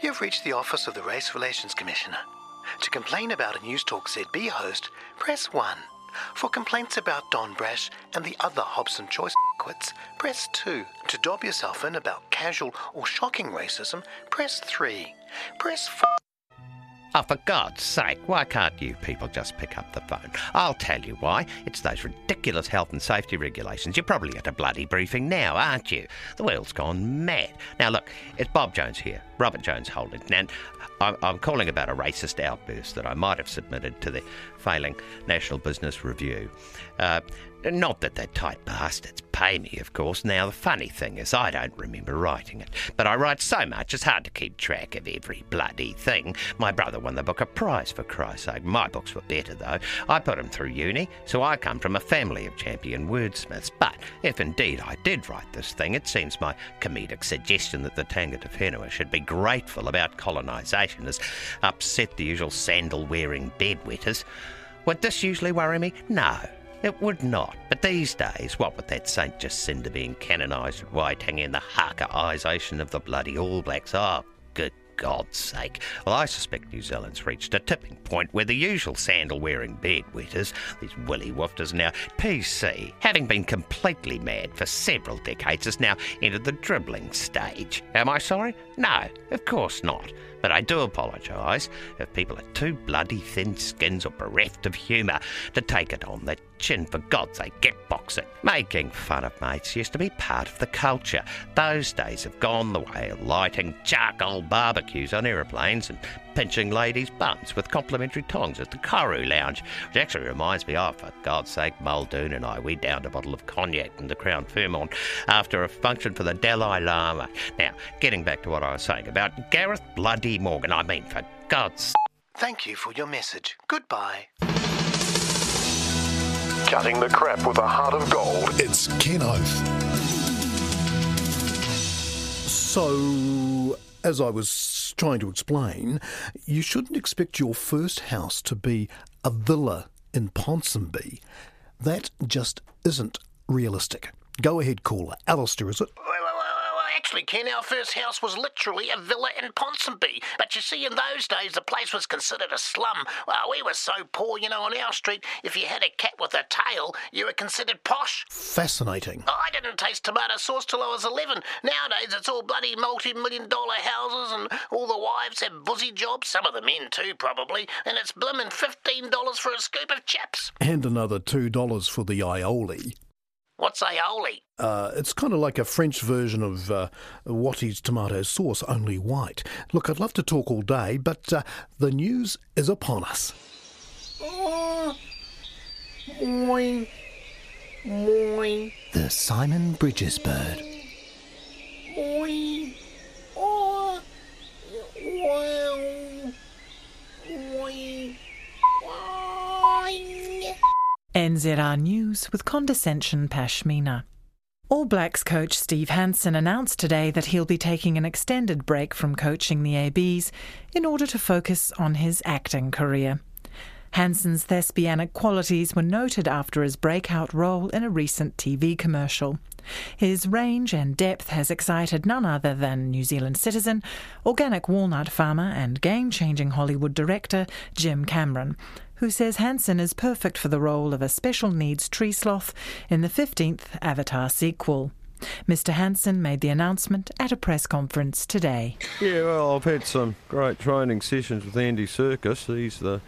You've reached the office of the Race Relations Commissioner. To complain about a News Talk ZB host, press 1. For complaints about Don Brash and the other Hobson Choice quits, press 2. To dob yourself in about casual or shocking racism, press 3. Press 4. Oh, for God's sake, why can't you people just pick up the phone? I'll tell you why. It's those ridiculous health and safety regulations. You're probably at a bloody briefing now, aren't you? The world's gone mad. Now, look, it's Bob Jones here, Robert Jones Holding, and I'm, calling about a racist outburst that I might have submitted to the failing National Business Review. Uh, not that the tight bastards pay me, of course. Now, the funny thing is, I don't remember writing it, but I write so much it's hard to keep track of every bloody thing. My brother won the Booker Prize, for Christ's sake. My books were better, though. I put him through uni, so I come from a family of champion wordsmiths. But if indeed I did write this thing, it seems my comedic suggestion that the Tangata Whenua should be grateful about colonisation has upset the usual sandal wearing bedwetters. Would this usually worry me? No. It would not. But these days, what with that St. Jacinda being canonised at Waitangi and the Hakaisation of the bloody All Blacks, oh, good God's sake. Well, I suspect New Zealand's reached a tipping point where the usual sandal wearing bed wetters, these willy wofters now, PC, having been completely mad for several decades, has now entered the dribbling stage. Am I sorry? No, of course not. But I do apologise if people are too bloody thin skins or bereft of humour to take it on the chin. For God's sake, get boxing. Making fun of mates used to be part of the culture. Those days have gone the way of lighting charcoal barbecues on aeroplanes and pinching ladies' bums with complimentary tongs at the Koru Lounge, which actually reminds me of, for God's sake, Muldoon and I, we downed a bottle of cognac in the Crown Fairmont after a function for the Dalai Lama. Now, getting back to what I was saying about Gareth Bloody Morgan, I mean, for God's Thank you for your message. Goodbye. Cutting the crap with a heart of gold. It's Ken Oath. So, as I was trying to explain, you shouldn't expect your first house to be a villa in Ponsonby. That just isn't realistic. Go ahead, caller. Alistair, is it? Well, well, well, well, Actually, Ken, our first house was literally a villa in Ponsonby. But you see, in those days, the place was considered a slum. Well, we were so poor, you know, on our street, if you had a cat with a tail, you were considered posh. Fascinating. I didn't taste tomato sauce till I was 11. Nowadays, it's all bloody multi million dollar houses, and all the wives have buzzy jobs, some of the men too, probably, and it's blimmin' $15 for a scoop of chips. And another $2 for the aioli. What's aioli? Uh, it's kind of like a French version of uh, Wattie's tomato sauce, only white. Look, I'd love to talk all day, but uh, the news is upon us. The Simon Bridges bird. NZR News with Condescension Pashmina. All Blacks coach Steve Hansen announced today that he'll be taking an extended break from coaching the ABs in order to focus on his acting career. Hansen's thespianic qualities were noted after his breakout role in a recent TV commercial. His range and depth has excited none other than New Zealand citizen, organic walnut farmer, and game changing Hollywood director Jim Cameron, who says Hansen is perfect for the role of a special needs tree sloth in the 15th Avatar sequel. Mr. Hansen made the announcement at a press conference today. Yeah, well, I've had some great training sessions with Andy Serkis. He's the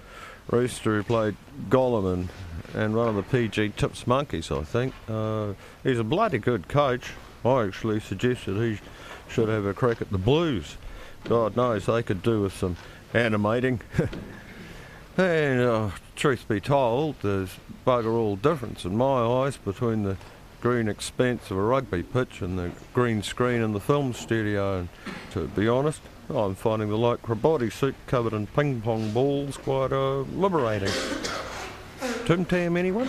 rooster who played Gollum and, and one of the PG Tips monkeys, I think. Uh, he's a bloody good coach. I actually suggested he should have a crack at the Blues. God knows they could do with some animating. and uh, truth be told, there's bugger all difference in my eyes between the green expanse of a rugby pitch and the green screen in the film studio. And to be honest, I'm finding the lycra bodysuit covered in ping pong balls quite uh, liberating. Tim Tam, anyone?